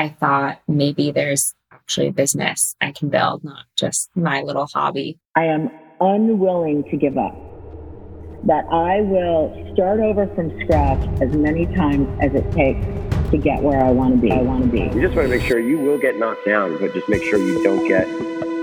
I thought maybe there's actually a business I can build, not just my little hobby. I am unwilling to give up. That I will start over from scratch as many times as it takes to get where I want to be. I want to be. You just want to make sure you will get knocked down, but just make sure you don't get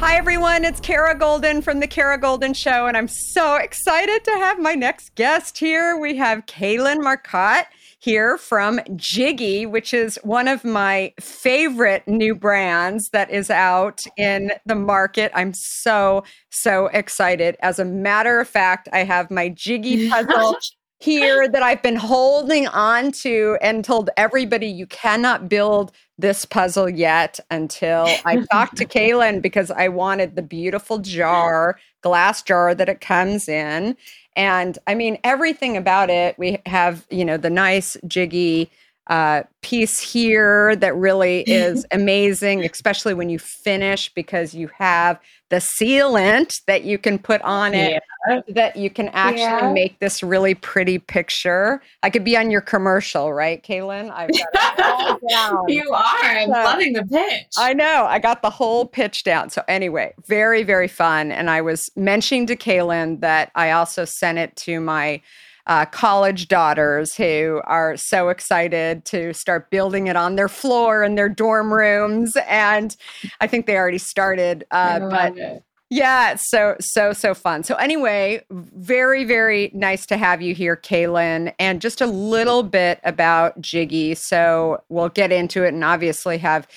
Hi, everyone. It's Kara Goldin from The Kara Goldin Show, and I'm so excited to have my next guest here. We have Kaylin Marcotte here from Jiggy, which is one of my favorite new brands that is out in the market. I'm so, so excited. As a matter of fact, I have my Jiggy puzzle here that I've been holding on to and told everybody you cannot build this puzzle yet until I talked to Kaylin because I wanted the beautiful jar, glass jar that it comes in. And I mean, everything about it. We have, you know, the nice jiggy uh, piece here that really is amazing, especially when you finish because you have the sealant that you can put on it yeah. That you can actually yeah. make this really pretty picture. I could be on your commercial, right, Kaylin? I've got you are. I'm so, loving the pitch. I know. I got the whole pitch down. So anyway, very, very fun. And I was mentioning to Kaylin that I also sent it to my uh, college daughters who are so excited to start building it on their floor in their dorm rooms. And I think they already started. Uh, but it. Yeah, so, so, so fun. So, anyway, very, very nice to have you here, Kaylin. And just a little bit about Jiggy. So, we'll get into it and obviously have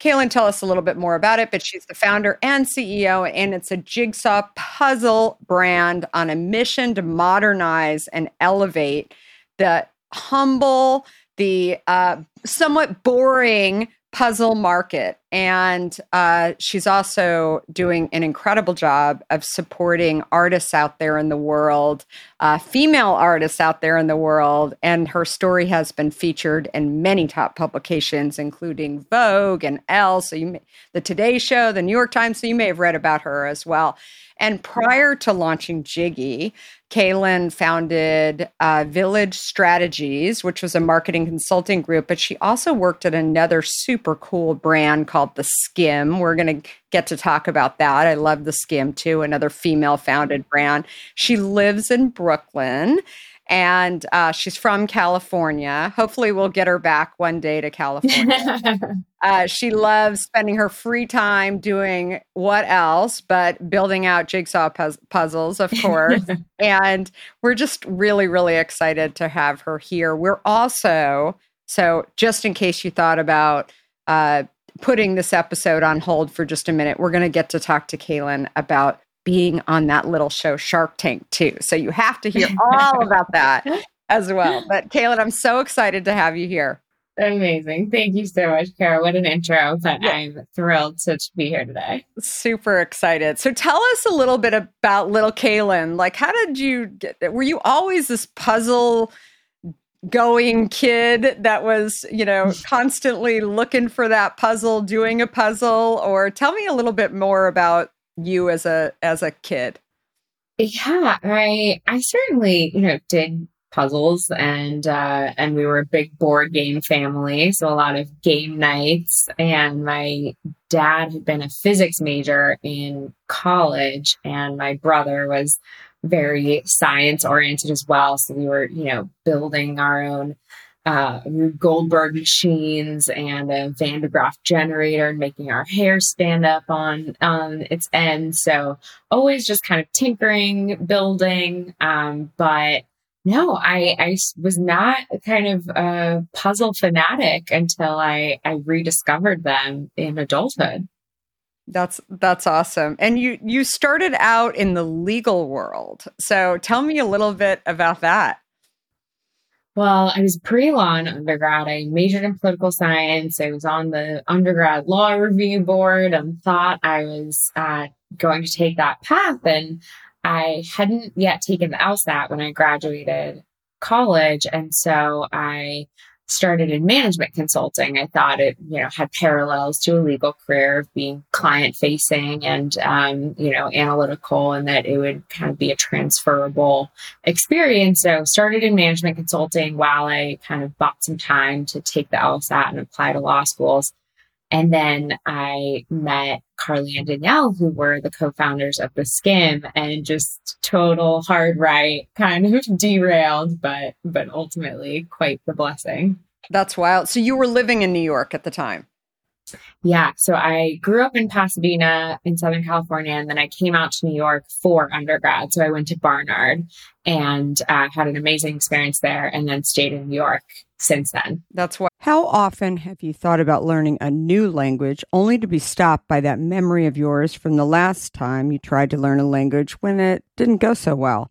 Kaylin tell us a little bit more about it, but she's the founder and CEO, and it's a jigsaw puzzle brand on a mission to modernize and elevate the humble, the uh, somewhat boring puzzle market. And uh, she's also doing an incredible job of supporting artists out there in the world, uh, female artists out there in the world. And her story has been featured in many top publications, including Vogue and Elle. So, you may, the Today Show, the New York Times. So, you may have read about her as well. And prior to launching Jiggy, Kaylin founded uh, Village Strategies, which was a marketing consulting group, but she also worked at another super cool brand called The Skimm. We're going to get to talk about that. I love The Skimm too, another female founded brand. She lives in Brooklyn and uh, she's from California. Hopefully, we'll get her back one day to California. uh, she loves spending her free time doing what else but building out jigsaw puzzles, of course. and we're just really, really excited to have her here. We're also, so just in case you thought about, uh, putting this episode on hold for just a minute, we're going to get to talk to Kaylin about being on that little show Shark Tank too. So you have to hear all about that as well. But Kaylin, I'm so excited to have you here. Amazing. Thank you so much, Kara. What an intro. But yeah. I'm thrilled to be here today. Super excited. So tell us a little bit about little Kaylin. Like, how did you get Were you always this puzzle going kid that was, you know, constantly looking for that puzzle, doing a puzzle? Or tell me a little bit more about you as a as a kid? Yeah, I I certainly you know did puzzles and uh, and we were a big board game family, so a lot of game nights. And my dad had been a physics major in college, and my brother was very science oriented as well. So we were you know building our own uh, Goldberg machines and a Van de Graaff generator, and making our hair stand up on on its end. So always just kind of tinkering, building. Um, but no, I I was not kind of a puzzle fanatic until I I rediscovered them in adulthood. That's that's awesome. And you you started out in the legal world. So tell me a little bit about that. Well, I was pre law in undergrad. I majored in political science. I was on the undergrad law review board and thought I was uh, going to take that path. And I hadn't yet taken the LSAT when I graduated college. And so I started in management consulting. I thought it, you know, had parallels to a legal career of being client facing and, um, you know, analytical and that it would kind of be a transferable experience. So started in management consulting while I kind of bought some time to take the LSAT and apply to law schools. And then I met Carly and Danielle, who were the co-founders of the Skimm and just total hard right, kind of derailed, but but ultimately quite the blessing. That's wild. So you were living in New York at the time. Yeah. So I grew up in Pasadena in Southern California, and then I came out to New York for undergrad. So I went to Barnard and uh, had an amazing experience there, and then stayed in New York since then. That's why. How often have you thought about learning a new language only to be stopped by that memory of yours from the last time you tried to learn a language when it didn't go so well?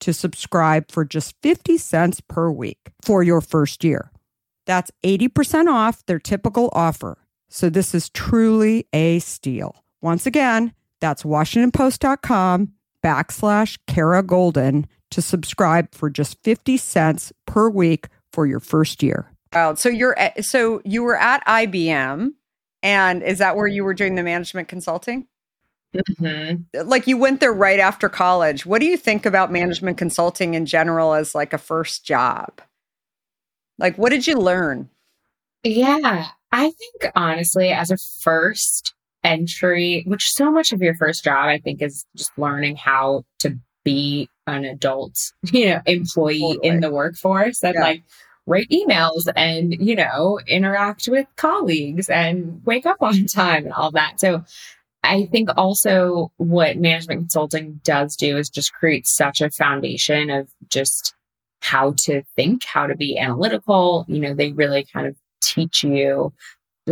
to subscribe for just 50 cents per week for your first year. That's 80% off their typical offer. So this is truly a steal. Once again, that's washingtonpost.com backslash Kara Goldin to subscribe for just 50 cents per week for your first year. Wow. So you're at, so you were at IBM and is that where you were doing the management consulting? Mm-hmm. Like you went there right after college. What do you think about management consulting in general as like a first job? Like what did you learn? Yeah, I think honestly, as a first entry, which so much of your first job, I think, is just learning how to be an adult, you know, employee Totally. in the workforce and Yeah. like write emails and, you know, interact with colleagues and wake up on time and all that. So I think also what management consulting does do is just create such a foundation of just how to think, how to be analytical. You know, they really kind of teach you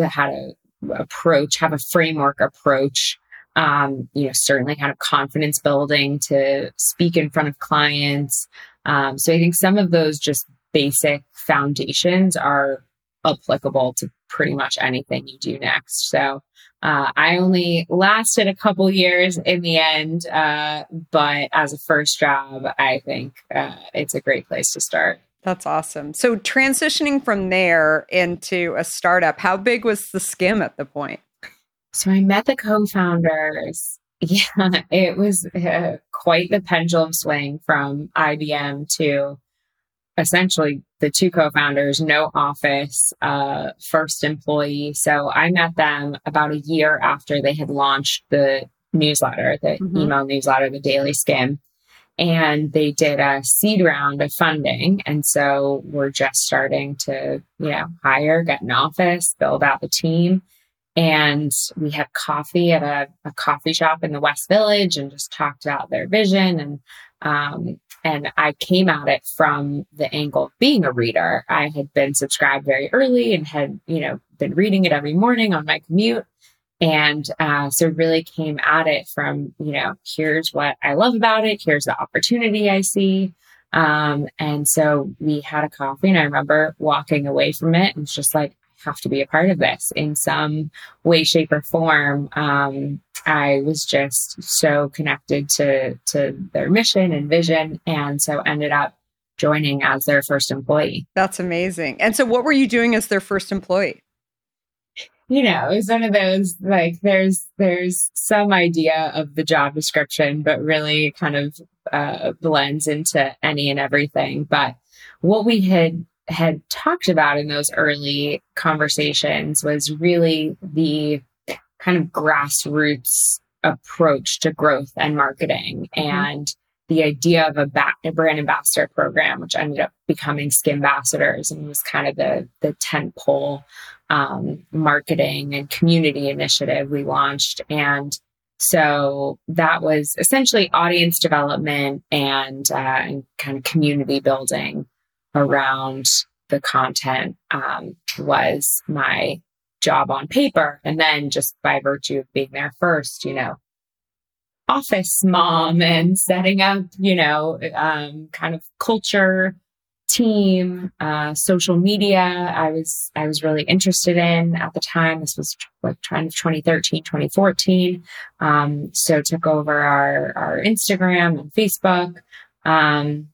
how to approach, have a framework approach. Um, you know, certainly kind of confidence building to speak in front of clients. Um, so I think some of those just basic foundations are applicable to pretty much anything you do next. So uh, I only lasted a couple years in the end, uh, but as a first job, I think uh, it's a great place to start. That's awesome. So transitioning from there into a startup, how big was the Skimm at the point? So I met the co-founders. Yeah, it was uh, quite the pendulum swing from IBM to essentially the two co-founders, no office, uh, first employee. So I met them about a year after they had launched the newsletter, the Mhm. email newsletter, the Daily Skimm. And they did a seed round of funding. And so we're just starting to, you know, hire, get an office, build out the team. And we had coffee at a, a coffee shop in the West Village and just talked about their vision. And, um, and I came at it from the angle of being a reader. I had been subscribed very early and had, you know, been reading it every morning on my commute. And uh, so really came at it from, you know, here's what I love about it. Here's the opportunity I see. Um, and so we had a coffee and I remember walking away from it and it's just like, have to be a part of this in some way, shape or form. Um, I was just so connected to, to their mission and vision. And so ended up joining as their first employee. That's amazing. And so what were you doing as their first employee? you know, it's one of those like there's there's some idea of the job description, but really kind of uh, blends into any and everything. But what we had had talked about in those early conversations was really the kind of grassroots approach to growth and marketing and the idea of a, ba- a brand ambassador program, which ended up becoming Skimm Ambassadors and was kind of the the tent pole um, marketing and community initiative we launched. And so that was essentially audience development and, uh, and kind of community building around the content um, was my job on paper. And then just by virtue of being there first, you know, office mom and setting up, you know, um, kind of culture team, uh, social media. I was, I was really interested in at the time. This was like kind of 2013, 2014. Um, so took over our, our Instagram and Facebook. Um,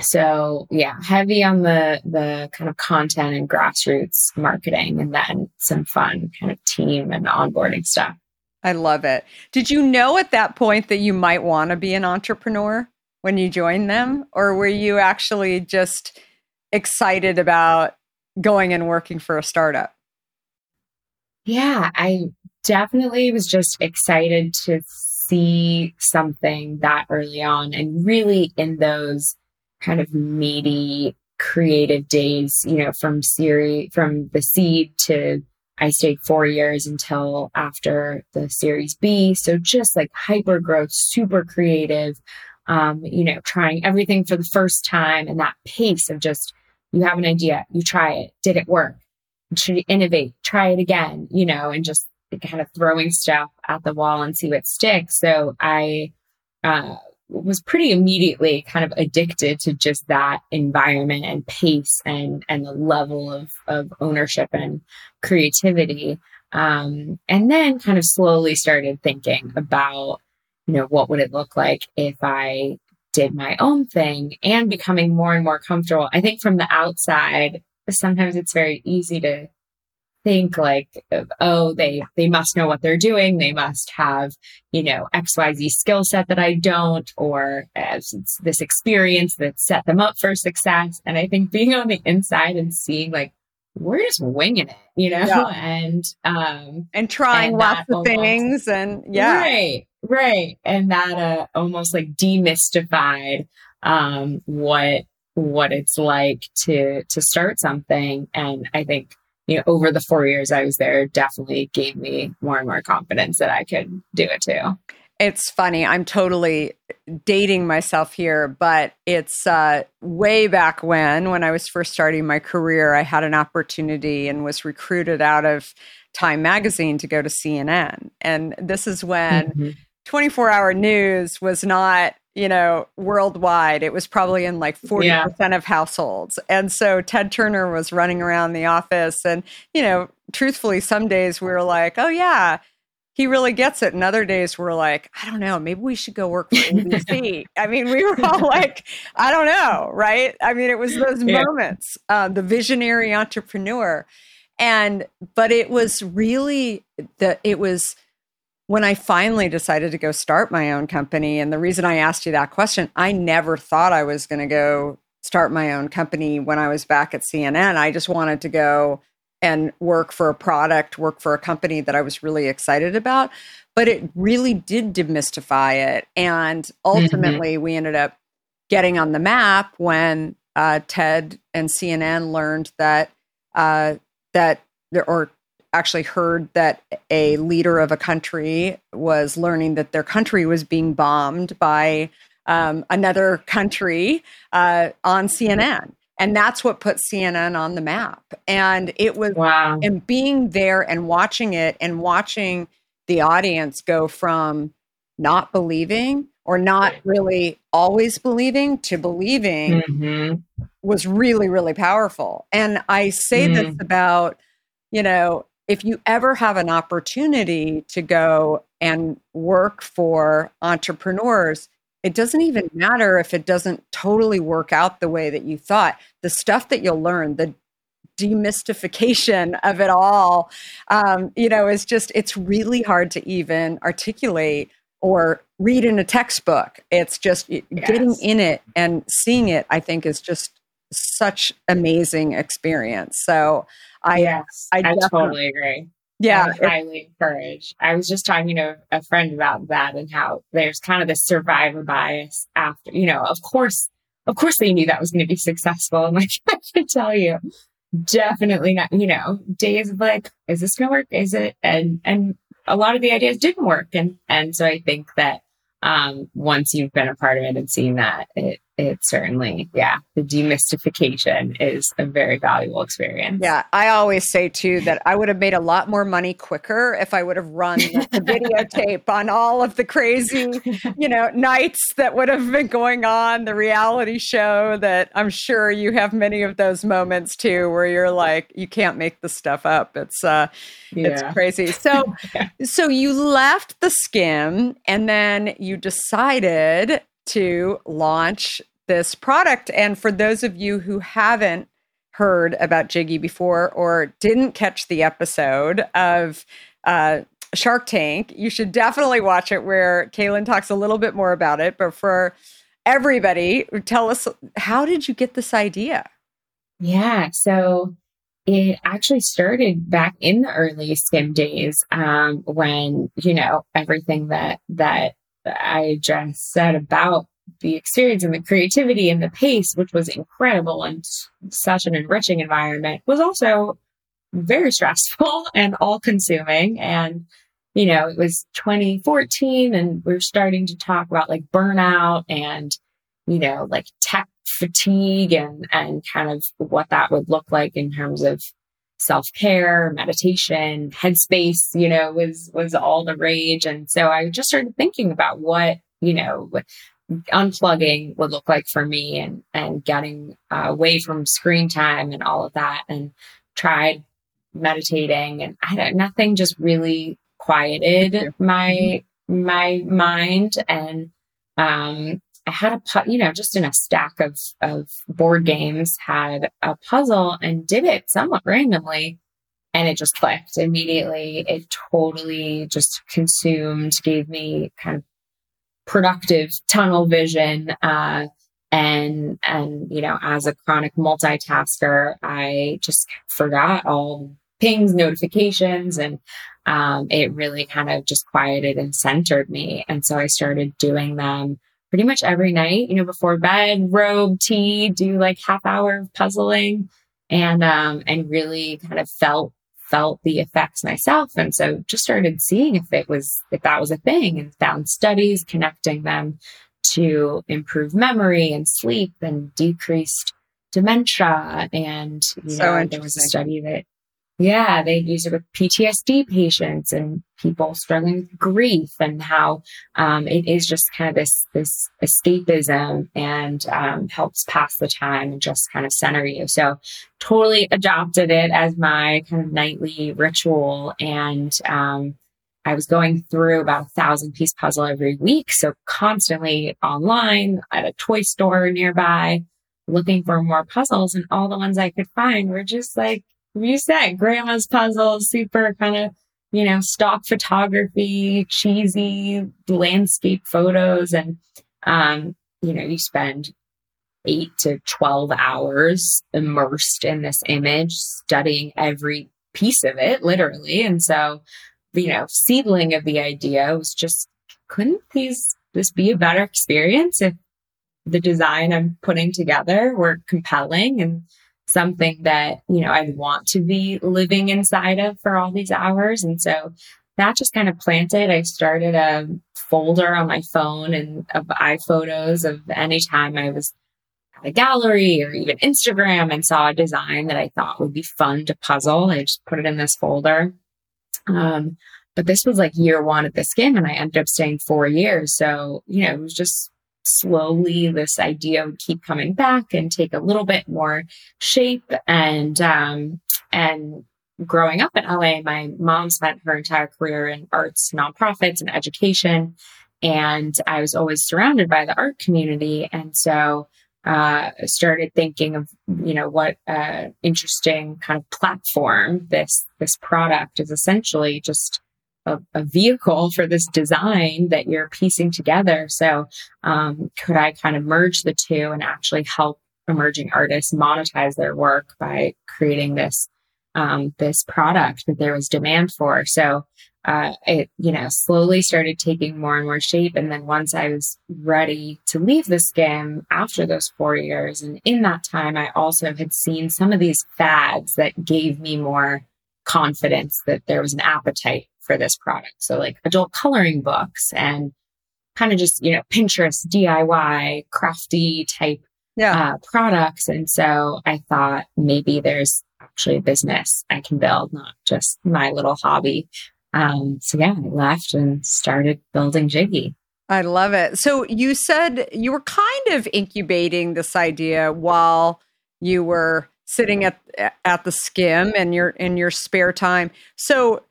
so yeah, heavy on the the kind of content and grassroots marketing, and then some fun kind of team and onboarding stuff. I love it. Did you know at that point that you might want to be an entrepreneur when you joined them, or were you actually just excited about going and working for a startup? Yeah, I definitely was just excited to see something that early on and really in those kind of meaty creative days, you know, from series from the seed to I stayed four years until after the series B. So just like hyper growth, super creative, um, you know, trying everything for the first time and that pace of just you have an idea, you try it, did it work? Should innovate? Try it again, you know, and just kind of throwing stuff at the wall and see what sticks. So I uh, was pretty immediately kind of addicted to just that environment and pace and and the level of of ownership and creativity. Um, and then kind of slowly started thinking about, you know, what would it look like if I did my own thing and becoming more and more comfortable. I think from the outside, sometimes it's very easy to think like oh they they must know what they're doing. They must have you know xyz skill set that i don't or as this experience that set them up for success. And i think being on the inside and seeing like we're just winging it you know? Yeah. and um and trying and lots of almost, things and yeah. Right right. And that uh almost like demystified um what what it's like to to start something. And i think you know, over the four years I was there definitely gave me more and more confidence that I could do it too. It's funny. I'm totally dating myself here, but it's uh, way back when, when I was first starting my career, I had an opportunity and was recruited out of Time Magazine to go to CNN. And this is when mm-hmm. 24 hour news was not you know, worldwide. It was probably in like 40% yeah. of households. And so Ted Turner was running around the office. And, you know, truthfully, some days we were like, oh, yeah, he really gets it. And other days we're like, I don't know, maybe we should go work for ABC. I mean, we were all like, I don't know, right? I mean, it was those yeah. moments, uh, the visionary entrepreneur. And, but it was really the, it was, when I finally decided to go start my own company, and the reason I asked you that question, I never thought I was going to go start my own company when I was back at CNN. I just wanted to go and work for a product, work for a company that I was really excited about. But it really did demystify it. And mm-hmm. ultimately, mm-hmm. we ended up getting on the map when uh, Ted and CNN learned that uh, that or actually heard that a leader of a country was learning that their country was being bombed by um, another country uh, on CNN. And that's what put CNN on the map. And it was, wow. and being there and watching it and watching the audience go from not believing or not really always believing to believing mm-hmm. was really, really powerful. And I say mm. this about, you know, if you ever have an opportunity to go and work for entrepreneurs, it doesn't even matter if it doesn't totally work out the way that you thought. The stuff that you'll learn, the demystification of it all, um, you know, is just, it's really hard to even articulate or read in a textbook. It's just yes. getting in it and seeing it, I think, is just such amazing experience. So I yes, I, I totally agree. Yeah, I highly encourage. I was just talking to a friend about that and how there's kind of this survivor bias after, you know, of course, of course they knew that was going to be successful. I'm like, I can tell you, definitely not, you know, days of like, is this going to work? Is it? And, and a lot of the ideas didn't work. And, and so I think that, um, once you've been a part of it and seen that, it, it certainly, yeah, the demystification is a very valuable experience. Yeah, I always say too that I would have made a lot more money quicker if I would have run the videotape on all of the crazy, you know, nights that would have been going on, the reality show that I'm sure you have many of those moments too where you're like you can't make the stuff up. It's uh yeah. it's crazy. So so you left the Skimm and then you decided to launch this product. And for those of you who haven't heard about Jiggy before or didn't catch the episode of uh, Shark Tank, you should definitely watch it where Kaylin talks a little bit more about it. But for everybody, tell us how did you get this idea? Yeah. So it actually started back in the early Skimm days um, when you know everything that that i just said about the experience and the creativity and the pace which was incredible and such an enriching environment was also very stressful and all consuming and you know it was 2014 and we are starting to talk about like burnout and you know like tech fatigue and and kind of what that would look like in terms of self-care, meditation, headspace, you know, was was all the rage. And so I just started thinking about what, you know, unplugging would look like for me and and getting uh, away from screen time and all of that and tried meditating. And I don't nothing just really quieted my my mind. And um I had a, you know, just in a stack of, of board games, had a puzzle and did it somewhat randomly. And it just clicked immediately. It totally just consumed, gave me kind of productive tunnel vision. Uh, and, and, you know, as a chronic multitasker, I just forgot all pings, notifications, and um, it really kind of just quieted and centered me. And so I started doing them pretty much every night, you know, before bed, robe, tea, do like half hour of puzzling and, um, and really kind of felt, felt the effects myself. And so just started seeing if it was, if that was a thing and found studies connecting them to improve memory and sleep and decreased dementia. And, you so know, there was a study that yeah, they use it with PTSD patients and people struggling with grief and how um, it is just kind of this this escapism and um, helps pass the time and just kind of center you. So totally adopted it as my kind of nightly ritual and um, I was going through about a thousand piece puzzle every week. So constantly online at a toy store nearby, looking for more puzzles and all the ones I could find were just like you said, grandma's puzzles, super kind of, you know, stock photography, cheesy landscape photos. And, um, you know, you spend eight to 12 hours immersed in this image, studying every piece of it, literally. And so, you know, seedling of the idea was just, couldn't these, this be a better experience if the design I'm putting together were compelling and something that, you know, I want to be living inside of for all these hours. And so that just kind of planted. I started a folder on my phone and of iPhotos of any time I was at a gallery or even Instagram and saw a design that I thought would be fun to puzzle. I just put it in this folder. Um, but this was like year one at the Skimm and I ended up staying four years. So, you know, it was just slowly this idea would keep coming back and take a little bit more shape and um, and growing up in LA, my mom spent her entire career in arts, nonprofits, and education. And I was always surrounded by the art community. And so uh, started thinking of, you know, what uh, interesting kind of platform this this product is essentially just a, a, vehicle for this design that you're piecing together. So, um, could I kind of merge the two and actually help emerging artists monetize their work by creating this um, this product that there was demand for? So, uh, it you know slowly started taking more and more shape. And then once I was ready to leave the Skimm after those four years, and in that time, I also had seen some of these fads that gave me more confidence that there was an appetite for this product. So like adult coloring books and kind of just, you know, Pinterest DIY crafty type yeah. uh, products. And so I thought maybe there's actually a business I can build, not just my little hobby. Um, so yeah, I left and started building Jiggy. I love it. So you said you were kind of incubating this idea while you were sitting at at the Skimm and your in your spare time. So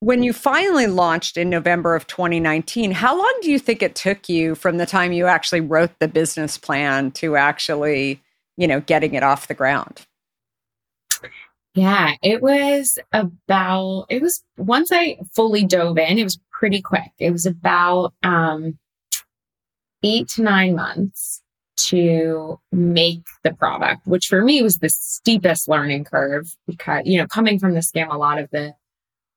when you finally launched in November of 2019, how long do you think it took you from the time you actually wrote the business plan to actually, you know, getting it off the ground? Yeah, it was about, it was once I fully dove in, it was pretty quick. It was about um, eight to nine months to make the product, which for me was the steepest learning curve because, you know, coming from the Skimm, a lot of the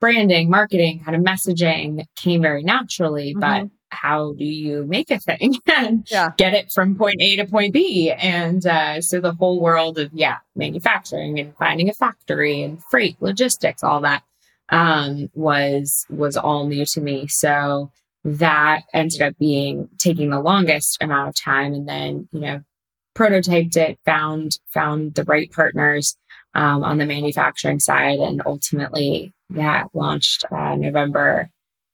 branding, marketing, kind of messaging came very naturally, mm-hmm. but how do you make a thing and yeah. get it from point A to point B? And uh, so the whole world of, yeah, manufacturing and finding a factory and freight, logistics, all that um, was was all new to me. So that ended up being taking the longest amount of time and then you know prototyped it found found the right partners um, on the manufacturing side and ultimately yeah launched uh, november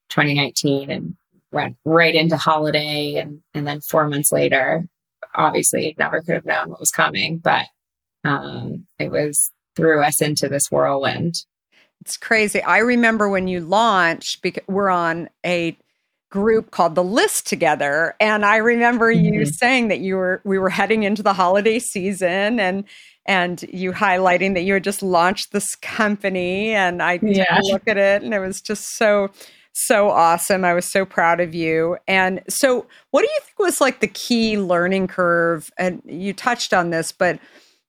2019 and went right into holiday and and then four months later obviously never could have known what was coming but um, it was threw us into this whirlwind it's crazy i remember when you launched because we're on a group called the list together and i remember mm-hmm. you saying that you were we were heading into the holiday season and and you highlighting that you had just launched this company and i yeah. took a look at it and it was just so so awesome i was so proud of you and so what do you think was like the key learning curve and you touched on this but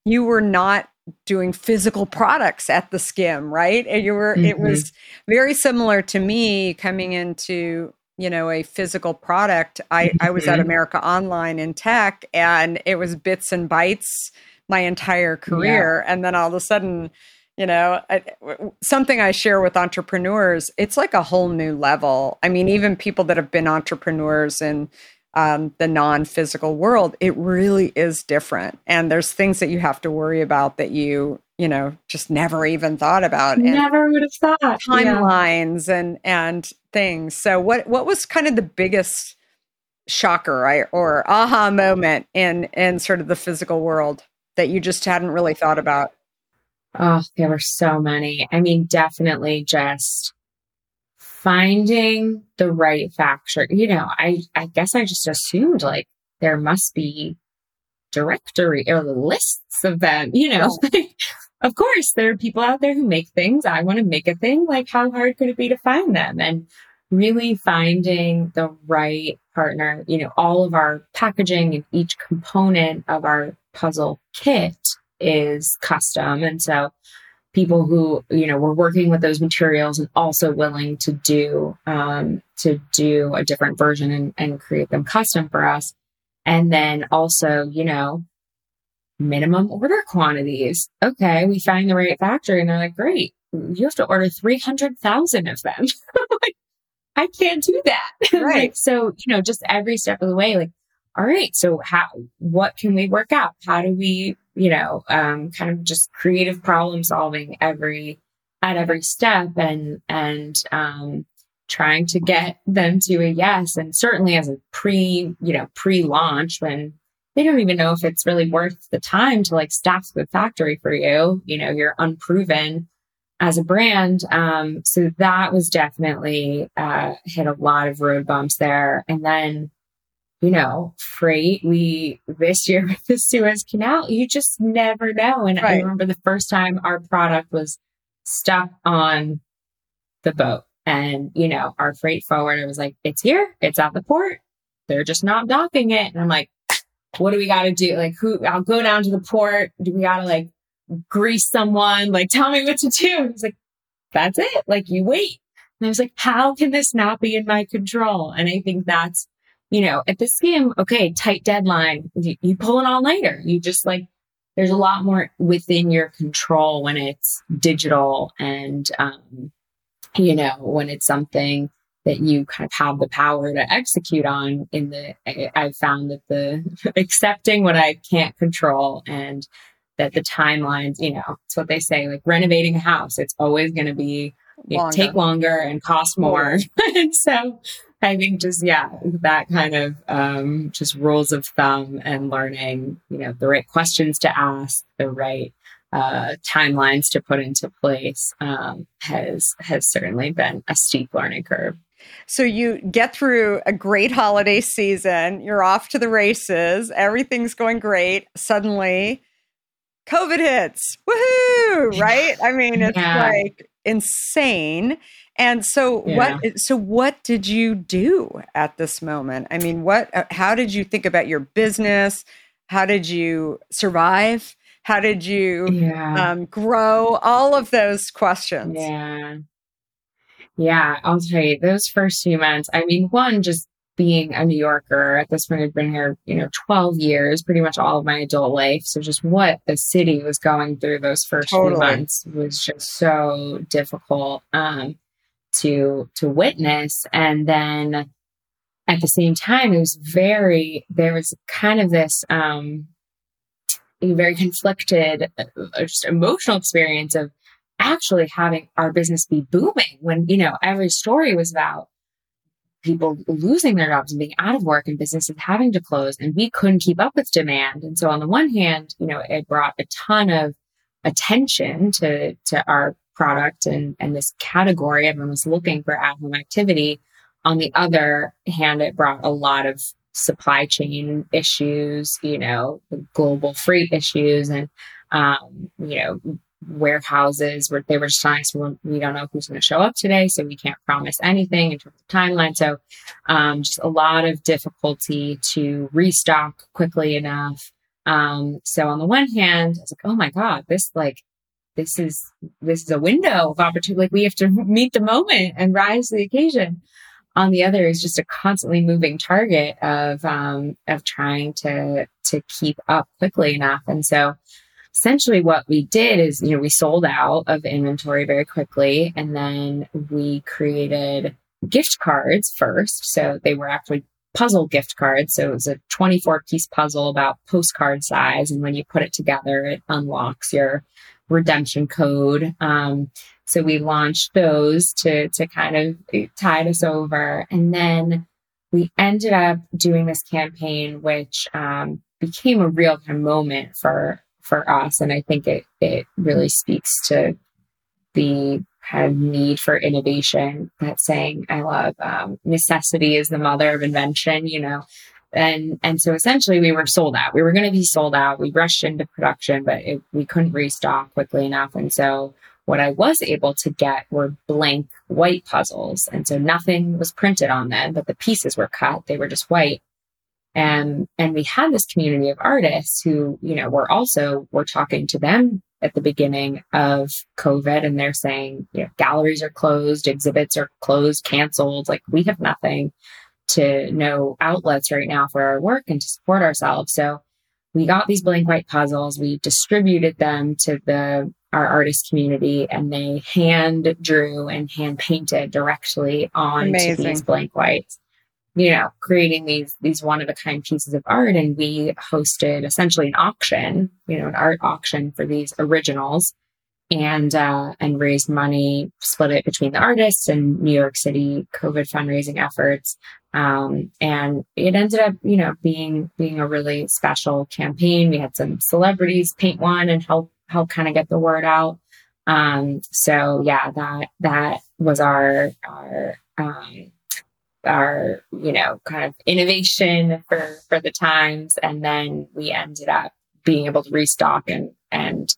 you were not doing physical products at the Skimm right and you were mm-hmm. it was very similar to me coming into you know a physical product i i was at mm-hmm. america online in tech and it was bits and bytes my entire career. Yeah. and then all of a sudden you know I, something i share with entrepreneurs it's like a whole new level. I mean even people that have been entrepreneurs in um, the non-physical world it really is different. And there's things that you have to worry about that you you know just never even thought about. Never would have thought. Timelines yeah. and and things. So what what was kind of the biggest shocker right, or aha moment in in sort of the physical world that you just hadn't really thought about oh there were so many i mean definitely just finding the right factor. you know i i guess i just assumed like there must be directory or lists of them you know of course, there are people out there who make things. I want to make a thing. Like, how hard could it be to find them? And really finding the right partner. You know, all of our packaging and each component of our puzzle kit is custom. And so people who, you know, were working with those materials and also willing to do, um, to do a different version and, and create them custom for us. And then also, you know, minimum order quantities. Okay, we find the right factory and they're like, great, you have to order 300,000 of them. like, I can't do that. Right. like, so, you know, just every step of the way, like, all right, so how, what can we work out? How do we, you know, um, kind of just creative problem solving every, at every step and, and, um, trying to get them to a yes. And certainly as a pre, you know, pre launch when they don't even know if it's really worth the time to like staff the factory for you. You know, you're unproven as a brand. Um, so that was definitely uh, hit a lot of road bumps there. And then, you know, freight, we this year with the Suez Canal, you just never know. And right. I remember the first time our product was stuck on the boat. And, you know, our freight forwarder was like, it's here, it's at the port. They're just not docking it. And I'm like, what do we got to do? Like, who, I'll go down to the port. Do we got to like grease someone? Like, tell me what to do. He's like, that's it. Like, you wait. And I was like, how can this not be in my control? And I think that's, you know, at the Skimm, okay, tight deadline. You, you pull an all nighter. You just like, there's a lot more within your control when it's digital and, um, you know, when it's something that you kind of have the power to execute on in the I, i've found that the accepting what i can't control and that the timelines you know it's what they say like renovating a house it's always going to be know, take longer and cost more and so i think just yeah that kind of um, just rules of thumb and learning you know the right questions to ask the right uh, timelines to put into place um, has has certainly been a steep learning curve. So you get through a great holiday season, you're off to the races, everything's going great. Suddenly, COVID hits. Woohoo! Right? I mean, it's yeah. like insane. And so yeah. what so what did you do at this moment? I mean, what uh, how did you think about your business? How did you survive? How did you yeah. um, grow? All of those questions. Yeah. Yeah, I'll tell you, those first few months, I mean, one, just being a New Yorker at this point, I'd been here, you know, 12 years, pretty much all of my adult life. So just what the city was going through those first totally. few months was just so difficult um, to to witness. And then at the same time, it was very, there was kind of this um, very conflicted, uh, just emotional experience of actually having our business be booming when, you know, every story was about people losing their jobs and being out of work and businesses having to close and we couldn't keep up with demand. And so on the one hand, you know, it brought a ton of attention to, to our product and, and this category. Everyone was looking for at home activity. On the other hand, it brought a lot of supply chain issues, you know, global freight issues and, um, you know, warehouses where they were just telling us we don't know who's going to show up today, so we can't promise anything in terms of timeline. So, um, just a lot of difficulty to restock quickly enough. Um, so on the one hand, I was like, oh my god, this like this is this is a window of opportunity. Like we have to meet the moment and rise to the occasion. On the other is just a constantly moving target of um, of trying to to keep up quickly enough. And so essentially what we did is, you know, we sold out of inventory very quickly and then we created gift cards first. So they were actually puzzle gift cards. So it was a 24 piece puzzle about postcard size. And when you put it together, it unlocks your redemption code. Um, so we launched those to, to kind of tide us over. And then we ended up doing this campaign, which, um, became a real kind moment for for us. And I think it, it really speaks to the kind of need for innovation that saying I love um, necessity is the mother of invention, you know. And and so essentially we were sold out. We were going to be sold out. We rushed into production, but it, we couldn't restock quickly enough. And so what I was able to get were blank white puzzles. And so nothing was printed on them, but the pieces were cut. They were just white. And, and we had this community of artists who, you know, were also, we're talking to them at the beginning of COVID and they're saying, you know, galleries are closed, exhibits are closed, canceled. Like we have nothing to no outlets right now for our work and to support ourselves. So we got these blank white puzzles. We distributed them to the our artist community and they hand drew and hand painted directly on these blank whites you know, creating these these one of a kind pieces of art. And we hosted essentially an auction, you know, an art auction for these originals and uh, and raised money, split it between the artists and New York City COVID fundraising efforts. Um, and it ended up, you know, being being a really special campaign. We had some celebrities paint one and help help kind of get the word out. Um, so yeah, that that was our our um, our, you know, kind of innovation for, for the times. And then we ended up being able to restock and, and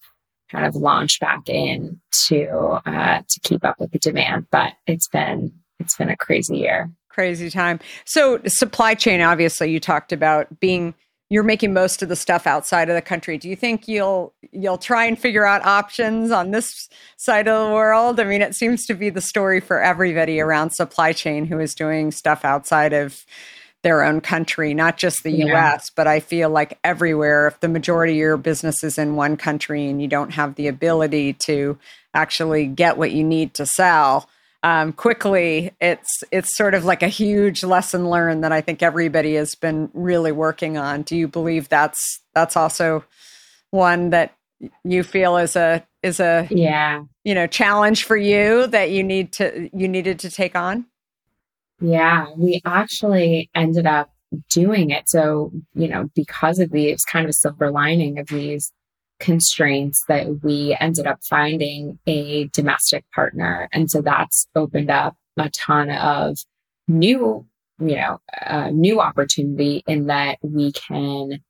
kind of launch back in to, uh, to keep up with the demand. But it's been, it's been a crazy year. Crazy time. So supply chain, obviously you talked about being you're making most of the stuff outside of the country. Do you think you'll you'll try and figure out options on this side of the world? I mean, it seems to be the story for everybody around supply chain who is doing stuff outside of their own country, not just the yeah. US, but I feel like everywhere if the majority of your business is in one country and you don't have the ability to actually get what you need to sell, um, quickly, it's it's sort of like a huge lesson learned that I think everybody has been really working on. Do you believe that's that's also one that you feel is a is a yeah you know challenge for you that you need to you needed to take on? Yeah, we actually ended up doing it. So you know because of the it's kind of a silver lining of these constraints that we ended up finding a domestic partner. And so that's opened up a ton of new, you know, uh, new opportunity in that we can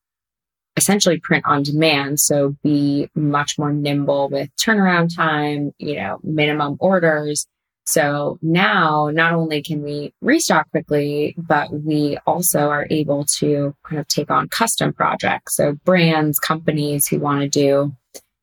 essentially print on demand. So be much more nimble with turnaround time, you know, minimum orders. So now not only can we restock quickly, but we also are able to kind of take on custom projects. So brands, companies who want to do,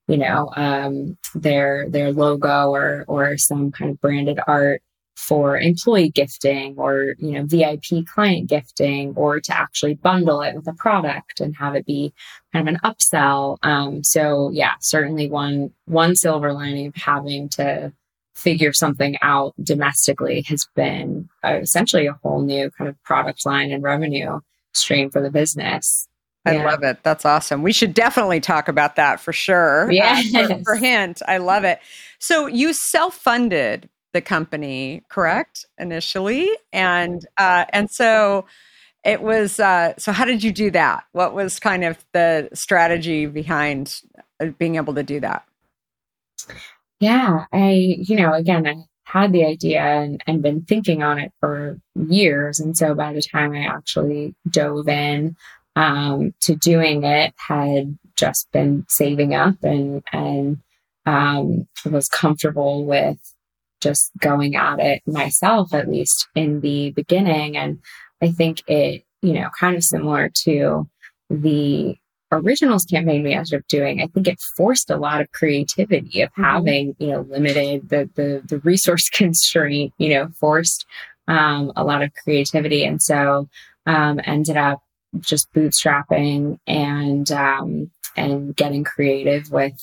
you know, um, their, their logo or, or some kind of branded art for employee gifting or, you know, VIP client gifting or to actually bundle it with a product and have it be kind of an upsell. Um, so yeah, certainly one, one silver lining of having to figure something out domestically has been uh, essentially a whole new kind of product line and revenue stream for the business. I yeah. love it. That's awesome. We should definitely talk about that for sure. Yeah. Uh, for, for hint, I love it. So you self-funded the company, correct? Initially, and uh, and so it was. Uh, so how did you do that? What was kind of the strategy behind uh, being able to do that? Yeah, I you know again I had the idea and, and been thinking on it for years, and so by the time I actually dove in um, to doing it, had just been saving up and and um, was comfortable with just going at it myself, at least in the beginning. And I think it, you know, kind of similar to the originals campaign we ended up doing, I think it forced a lot of creativity of mm-hmm. having, you know, limited the, the, the resource constraint, you know, forced, um, a lot of creativity. And so, um, ended up just bootstrapping and, um, and getting creative with,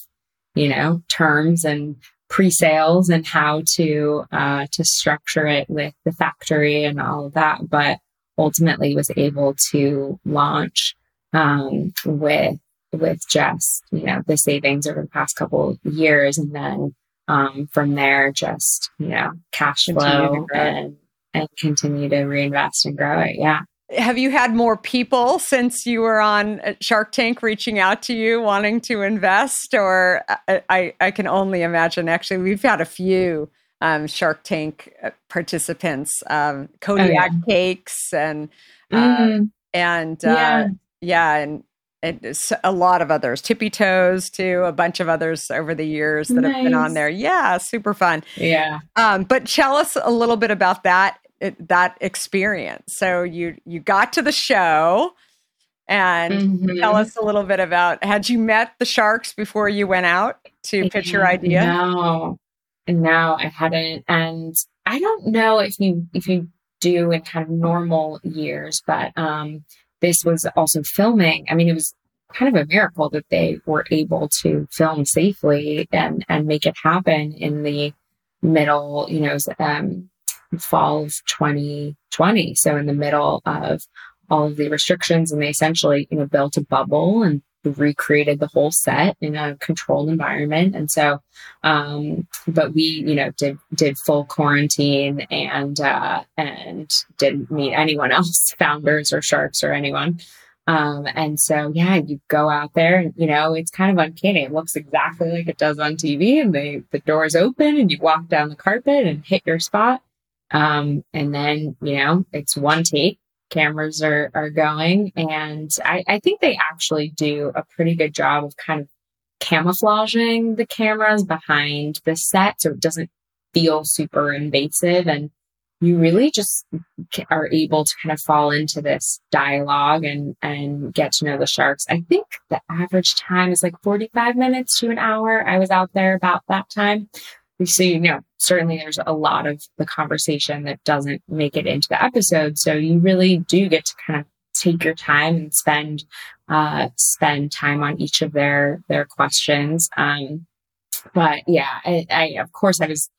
you know, terms and pre-sales and how to uh, to structure it with the factory and all of that but ultimately was able to launch um, with with just you know the savings over the past couple years and then um, from there just you know cash flow and and continue to reinvest and grow it yeah have you had more people since you were on uh, Shark Tank reaching out to you wanting to invest? Or uh, I, I can only imagine, actually, we've had a few um, Shark Tank uh, participants, um, Kodiak oh, yeah. Cakes, and uh, mm. and uh, yeah. Yeah, and a lot of others, Tippy Toes too, a bunch of others over the years that nice. have been on there. Yeah, super fun. Yeah. Um, but tell us a little bit about that it, that experience. So you you got to the show and mm-hmm. tell us a little bit about had you met the sharks before you went out to pitch your idea? No. No, I hadn't. And I don't know if you if you do in kind of normal years, but um this was also filming. I mean, it was kind of a miracle that they were able to film safely and and make it happen in the middle, you know, um, fall of 2020. So in the middle of all of the restrictions and they essentially, you know, built a bubble and recreated the whole set in a controlled environment. And so, um, but we, you know, did, did full quarantine and, uh, and didn't meet anyone else, founders or sharks or anyone. Um, and so, yeah, you go out there and, you know, it's kind of uncanny. It looks exactly like it does on TV and they, the doors open and you walk down the carpet and hit your spot. Um, and then, you know, it's one take, cameras are, are going. And I, I think they actually do a pretty good job of kind of camouflaging the cameras behind the set so it doesn't feel super invasive. And you really just are able to kind of fall into this dialogue and, and get to know the sharks. I think the average time is like 45 minutes to an hour. I was out there about that time we see, you know, certainly there's a lot of the conversation that doesn't make it into the episode. So you really do get to kind of take your time and spend, uh, spend time on each of their, their questions. Um, but yeah, I, I, of course I was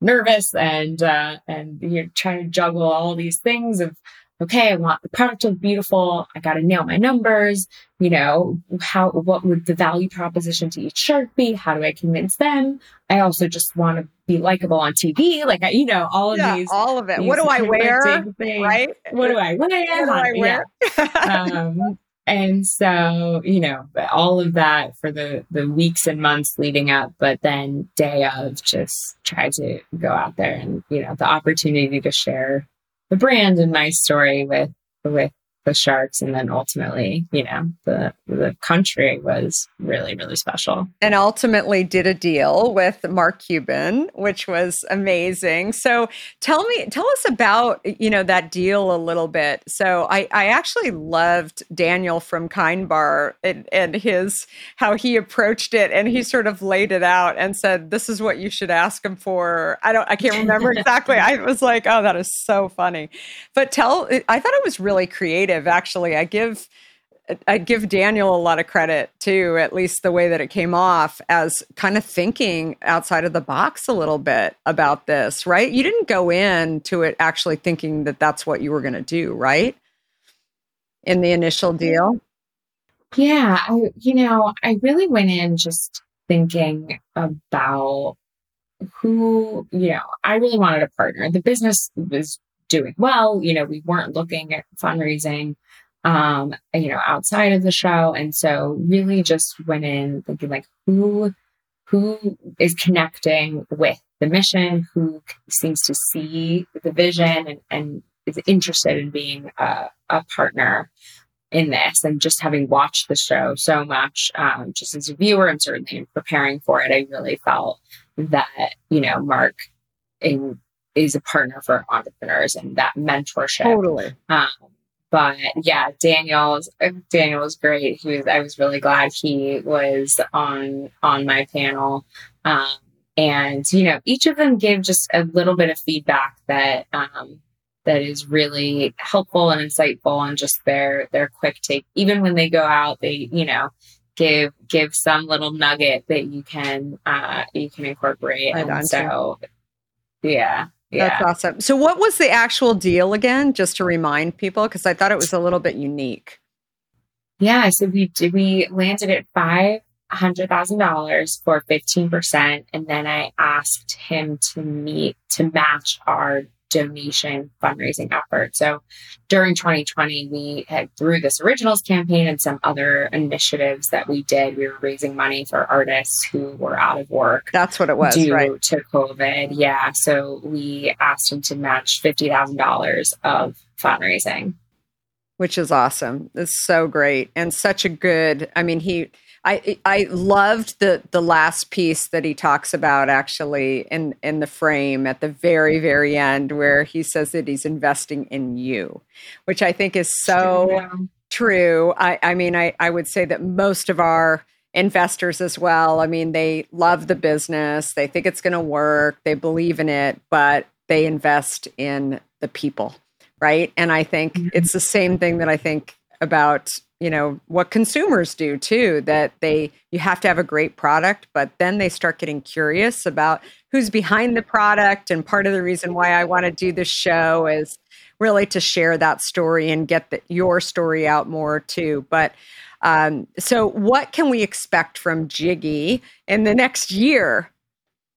nervous and, uh, and you're trying to juggle all these things of, okay, I want the product to look beautiful. I got to nail my numbers. You know, how, what would the value proposition to each shark be? How do I convince them? I also just want to be likable on TV. Like, I, you know, all of yeah, these. All of it. What do I wear? Right? What do I wear? What do I wear? Yeah. um, and so, you know, all of that for the the weeks and months leading up, but then day of just try to go out there and, you know, the opportunity to share the brand and my story with with the sharks and then ultimately you know the the country was really really special. And ultimately did a deal with mark cuban which was amazing. So tell me tell us about you know that deal a little bit. So i i actually loved daniel from kind bar and, and his how he approached it and he sort of laid it out and said this is what you should ask him for. I don't i can't remember exactly. I was like oh that is so funny. But tell i thought it was really creative creative. Actually, I give I give Daniel a lot of credit too, at least the way that it came off as kind of thinking outside of the box a little bit about this, right? You didn't go into it actually thinking that that's what you were going to do, right? In the initial deal. Yeah, I, you know, I really went in just thinking about who, you know, I really wanted a partner. The business was doing well. You know, we weren't looking at fundraising, um, you know, outside of the show. And so really just went in thinking like who, who is connecting with the mission, who seems to see the vision and, and is interested in being a, a partner in this and just having watched the show so much um, just as a viewer and certainly in preparing for it i really felt that you know mark in is a partner for entrepreneurs and that mentorship. Totally. Um, but yeah, Daniel's Daniel was great. He was I was really glad he was on on my panel. Um, and you know, each of them gave just a little bit of feedback that um, that is really helpful and insightful and just their their quick take. Even when they go out, they you know give give some little nugget that you can uh, you can incorporate. and so yeah, yeah. That's awesome. So, what was the actual deal again? Just to remind people, because I thought it was a little bit unique. Yeah, so we did. We landed at five hundred thousand dollars for fifteen percent, and then I asked him to meet to match our donation fundraising effort. So during 2020, we had through this originals campaign and some other initiatives that we did, we were raising money for artists who were out of work. That's what it was, due right? To COVID. Yeah. So we asked him to match $50,000 of fundraising. Which is awesome. It's so great and such a good, I mean, he, I I loved the the last piece that he talks about actually in in the frame at the very very end where he says that he's investing in you, which I think is so yeah. true. I I mean I I would say that most of our investors as well. I mean they love the business, they think it's going to work, they believe in it, but they invest in the people, right? And I think mm-hmm. it's the same thing that I think about you know what consumers do too that they you have to have a great product but then they start getting curious about who's behind the product. And part of the reason why i want to do this show is really to share that story and get the, your story out more too. But um, so what can we expect from jiggy in the next year?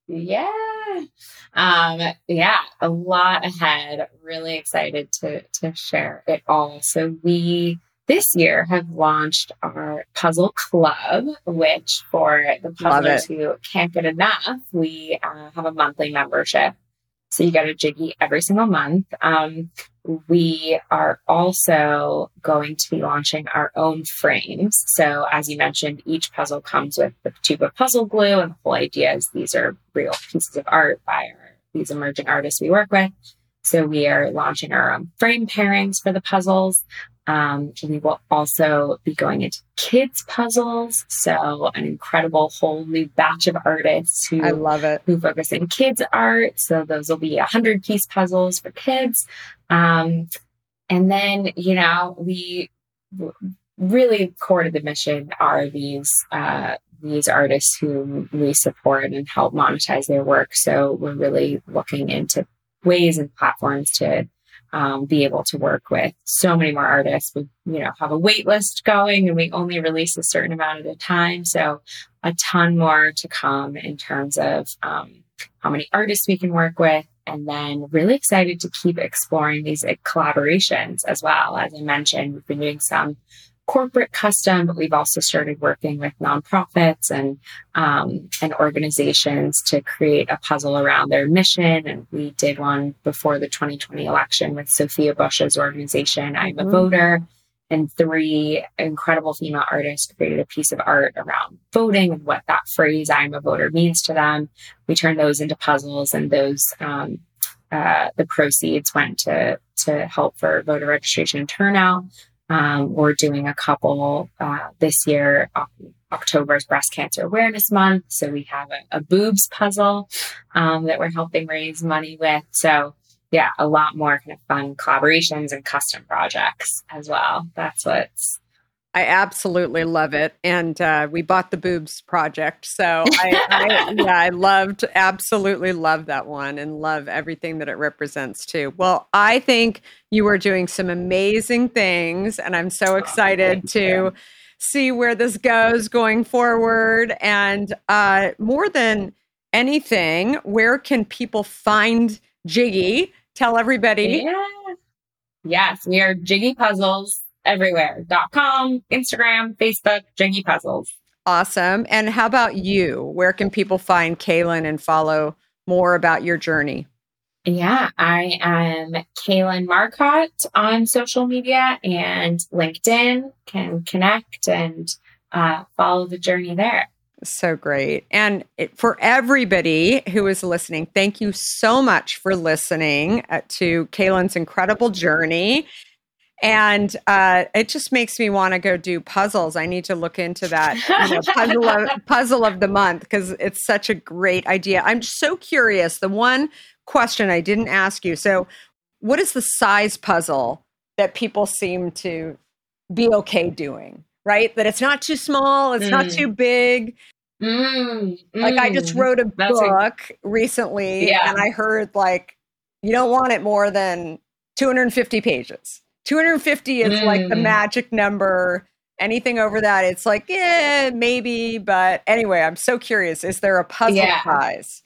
Yeah. Um yeah a lot ahead. Really excited to to share it all. So we this year have launched our puzzle club, which for the puzzlers who can't get enough, we uh, have a monthly membership. So you get a jiggy every single month. Um, we are also going to be launching our own frames. So as you mentioned, each puzzle comes with the tube of puzzle glue, and the whole idea is these are real pieces of art by our, these emerging artists we work with. So we are launching our own frame pairings for the puzzles. Um, we will also be going into kids puzzles. So an incredible whole new batch of artists who I love it who focus in kids art. So those will be a hundred piece puzzles for kids. Um, and then, you know, we really core to the mission are these, uh, these artists who we support and help monetize their work. So we're really looking into ways and platforms to um, be able to work with so many more artists. We, you know, have a wait list going and we only release a certain amount at a time. So a ton more to come in terms of um, how many artists we can work with. And then really excited to keep exploring these collaborations as well. As I mentioned, we've been doing some corporate custom, but we've also started working with nonprofits and um, and organizations to create a puzzle around their mission. And we did one before the 2020 election with Sophia Bush's organization, I'm a mm-hmm. Voter. And three incredible female artists created a piece of art around voting and what that phrase "I'm a voter" means to them. We turned those into puzzles, and those um, uh, the proceeds went to to help for voter registration and turnout. Um, we're doing a couple uh, this year. October is Breast Cancer Awareness Month, so we have a, a boobs puzzle um, that we're helping raise money with. So yeah, a lot more kind of fun collaborations and custom projects as well. That's what's I absolutely love it, and uh, we bought the boobs project, so I, I, yeah, I loved, absolutely love that one, and love everything that it represents too. Well, I think you are doing some amazing things, and I'm so excited oh, to see where this goes going forward. And uh, more than anything, where can people find Jiggy? Tell everybody. Yeah. Yes, we are Jiggy Puzzles everywhere.com, Instagram, Facebook, Jiggy Puzzles. Awesome. And how about you? Where can people find Kaylin and follow more about your journey? Yeah, I am Kaylin Marcotte on social media and LinkedIn. Can connect and uh, follow the journey there. So great. And for everybody who is listening, thank you so much for listening uh, to Kaylin's incredible journey and uh, it just makes me want to go do puzzles. I need to look into that you know, puzzle of, puzzle of the month because it's such a great idea. I'm so curious. The one question I didn't ask you. So, what is the size puzzle that people seem to be okay doing? Right, that it's not too small, it's mm. not too big. Mm, like I just mm. wrote a book a, recently, yeah. and I heard like you don't want it more than 250 pages 250 is mm. like the mm. magic number. Anything over that, it's like, yeah, maybe. But anyway, I'm so curious. Is there a puzzle yeah. size?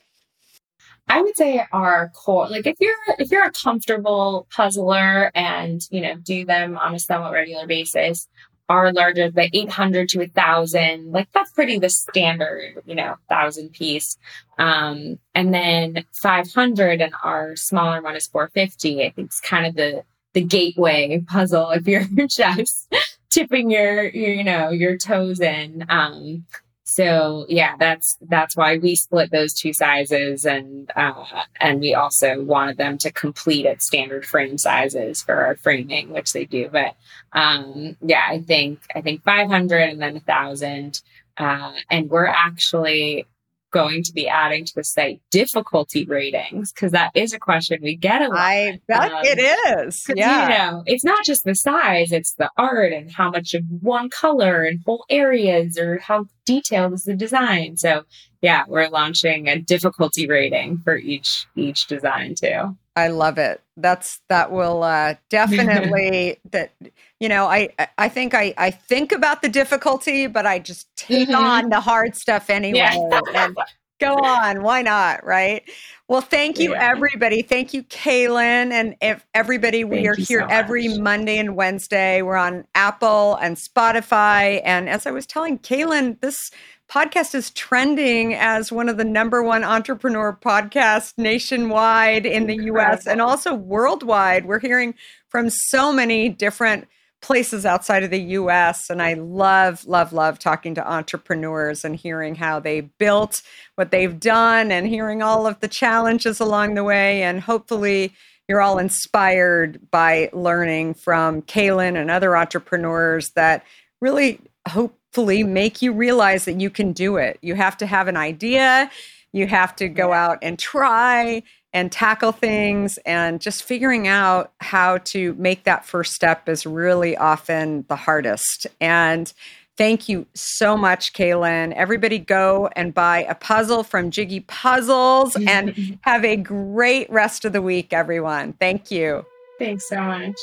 I would say our core, like if you're if you're a comfortable puzzler and you know do them on a somewhat regular basis, our larger the 800 to a thousand, like that's pretty the standard, you know, thousand piece. Um, and then 500 and our smaller one is 450. I think it's kind of the the gateway puzzle if you're just tipping your, your, you know, your toes in. Um, so yeah, that's that's why we split those two sizes, and uh, and we also wanted them to complete at standard frame sizes for our framing, which they do. But um, yeah, I think I think 500 and then a thousand, uh, and we're actually going to be adding to the site difficulty ratings because that is a question we get a lot. I bet um, it is. Yeah. You know, it's not just the size, it's the art and how much of one color and whole areas or how detailed is the design. So yeah, we're launching a difficulty rating for each each design too. I love it. That's that will uh, definitely that you know I I think I I think about the difficulty, but I just take mm-hmm. on the hard stuff anyway. Yeah. and go on, why not, right? Well, thank you yeah. everybody. Thank you, Kaylin, and if everybody. We thank are here so every Monday and Wednesday. We're on Apple and Spotify, and as I was telling Kaylin, this podcast is trending as one of the number one entrepreneur podcasts nationwide in the US and also worldwide. We're hearing from so many different places outside of the US. And I love, love, love talking to entrepreneurs and hearing how they built what they've done and hearing all of the challenges along the way. And hopefully, you're all inspired by learning from Kaylin and other entrepreneurs that really hopefully make you realize that you can do it. You have to have an idea, you have to go out and try and tackle things and just figuring out how to make that first step is really often the hardest. And thank you so much, Kaylin. Everybody go and buy a puzzle from Jiggy Puzzles and have a great rest of the week, everyone. Thank you. Thanks so much.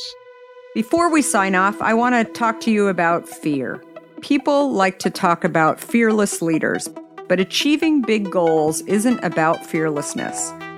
Before we sign off, I want to talk to you about fear. People like to talk about fearless leaders, but achieving big goals isn't about fearlessness.